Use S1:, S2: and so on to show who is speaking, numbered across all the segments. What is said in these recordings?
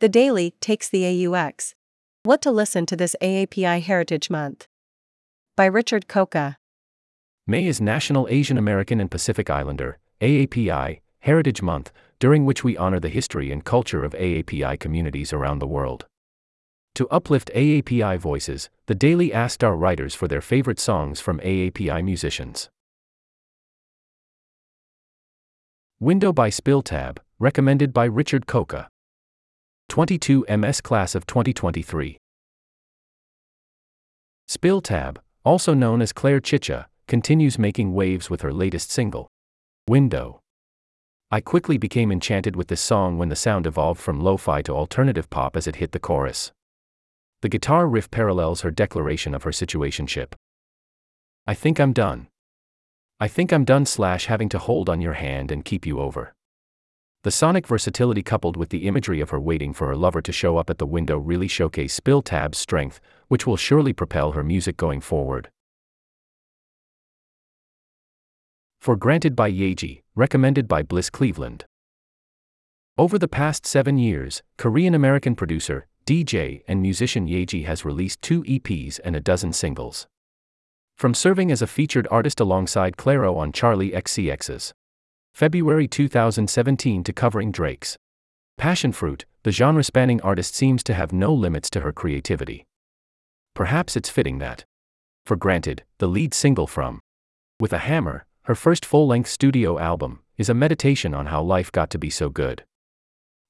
S1: The Daily takes the AUX. What to listen to this AAPI Heritage Month? By Richard Coca.
S2: May is National Asian American and Pacific Islander, AAPI, Heritage Month, during which we honor the history and culture of AAPI communities around the world. To uplift AAPI voices, The Daily asked our writers for their favorite songs from AAPI musicians. Window by Spill Tab, recommended by Richard Coca. 22 MS Class of 2023. Spill Tab, also known as Claire Chicha, continues making waves with her latest single, Window. I quickly became enchanted with this song when the sound evolved from lo fi to alternative pop as it hit the chorus. The guitar riff parallels her declaration of her situationship. I think I'm done. I think I'm done slash having to hold on your hand and keep you over. The sonic versatility coupled with the imagery of her waiting for her lover to show up at the window really showcase Spill Tab's strength, which will surely propel her music going forward. For Granted by Yaeji, recommended by Bliss Cleveland. Over the past seven years, Korean American producer, DJ, and musician Yaeji has released two EPs and a dozen singles. From serving as a featured artist alongside Clairo on Charli XCX's February 2017 to covering Drake's Passion Fruit, the genre spanning artist seems to have no limits to her creativity. Perhaps it's fitting that. For granted, the lead single from With a Hammer, her first full length studio album, is a meditation on how life got to be so good.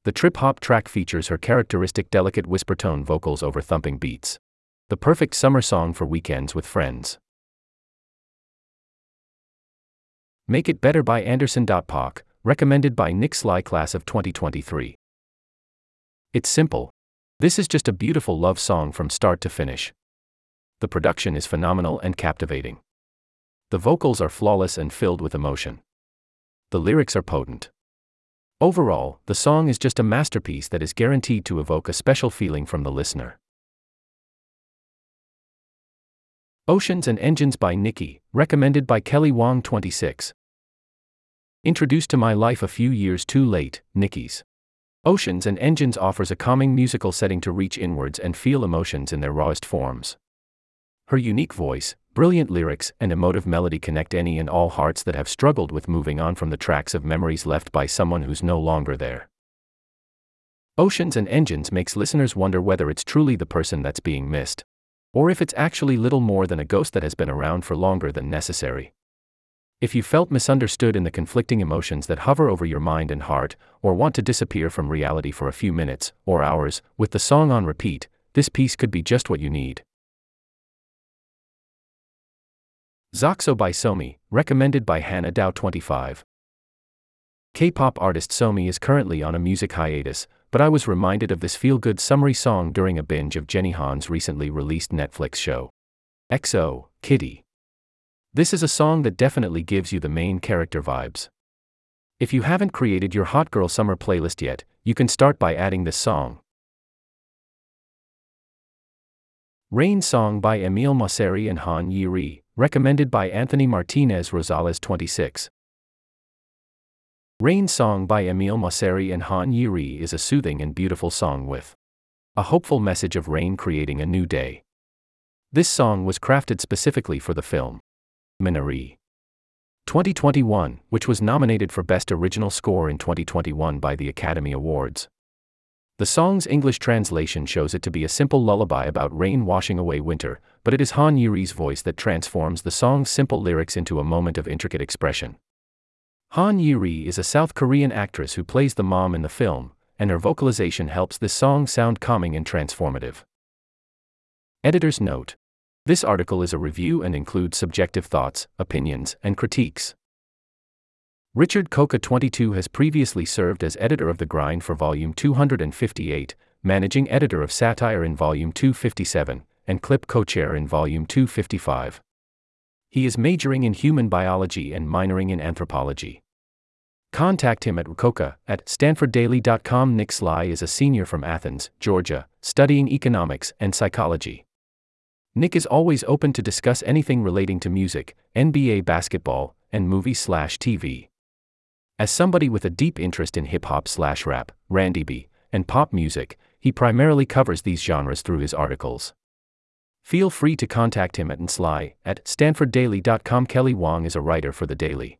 S2: The trip hop track features her characteristic delicate whisper tone vocals over thumping beats. The perfect summer song for weekends with friends. Make It Better by Anderson.Paak, recommended by Nick Sly Class of 2023. It's simple. This is just a beautiful love song from start to finish. The production is phenomenal and captivating. The vocals are flawless and filled with emotion. The lyrics are potent. Overall, the song is just a masterpiece that is guaranteed to evoke a special feeling from the listener. Oceans and Engines by NIKI, recommended by Kelly Wong 26. Introduced to my life a few years too late, NIKI's Oceans and Engines offers a calming musical setting to reach inwards and feel emotions in their rawest forms. Her unique voice, brilliant lyrics, and emotive melody connect any and all hearts that have struggled with moving on from the tracks of memories left by someone who's no longer there. Oceans and Engines makes listeners wonder whether it's truly the person that's being missed, or if it's actually little more than a ghost that has been around for longer than necessary. If you felt misunderstood in the conflicting emotions that hover over your mind and heart, or want to disappear from reality for a few minutes or hours, with the song on repeat, this piece could be just what you need. XOXO by Somi, recommended by Hannah Dow 25. K pop artist Somi is currently on a music hiatus, but I was reminded of this feel good summary song during a binge of Jenny Han's recently released Netflix show. XO, Kitty. This is a song that definitely gives you the main character vibes. If you haven't created your Hot Girl Summer playlist yet, you can start by adding this song. Rain Song by Emile Mosseri and Han Yi recommended by Anthony Martinez Rosales 26. Rain Song by Emile Mosseri and Han Yi is a soothing and beautiful song with a hopeful message of rain creating a new day. This song was crafted specifically for the film. Minari. 2021, which was nominated for Best Original Score in 2021 by the Academy Awards. The song's English translation shows it to be a simple lullaby about rain washing away winter, but it is Han Ye-ri's voice that transforms the song's simple lyrics into a moment of intricate expression. Han Yuri is a South Korean actress who plays the mom in the film, and her vocalization helps this song sound calming and transformative. Editor's note this article is a review and includes subjective thoughts, opinions, and critiques. Richard Coca 22 has previously served as editor of The Grind for Volume 258, managing editor of Satire in Volume 257, and Clip co chair in Volume 255. He is majoring in human biology and minoring in anthropology. Contact him at Coca at stanforddaily.com. Nick Sly is a senior from Athens, Georgia, studying economics and psychology. Nick is always open to discuss anything relating to music, NBA basketball, and movie slash TV. As somebody with a deep interest in hip hop slash rap, R&B, and pop music, he primarily covers these genres through his articles. Feel free to contact him at nsly at stanforddaily.com. Kelly Wong is a writer for The Daily.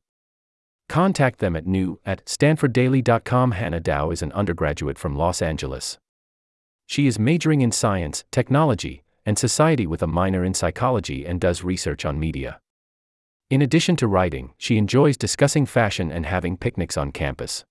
S2: Contact them at new at stanforddaily.com. Hannah Dow is an undergraduate from Los Angeles. She is majoring in science, technology, and society with a minor in psychology and does research on media. In addition to writing, she enjoys discussing fashion and having picnics on campus.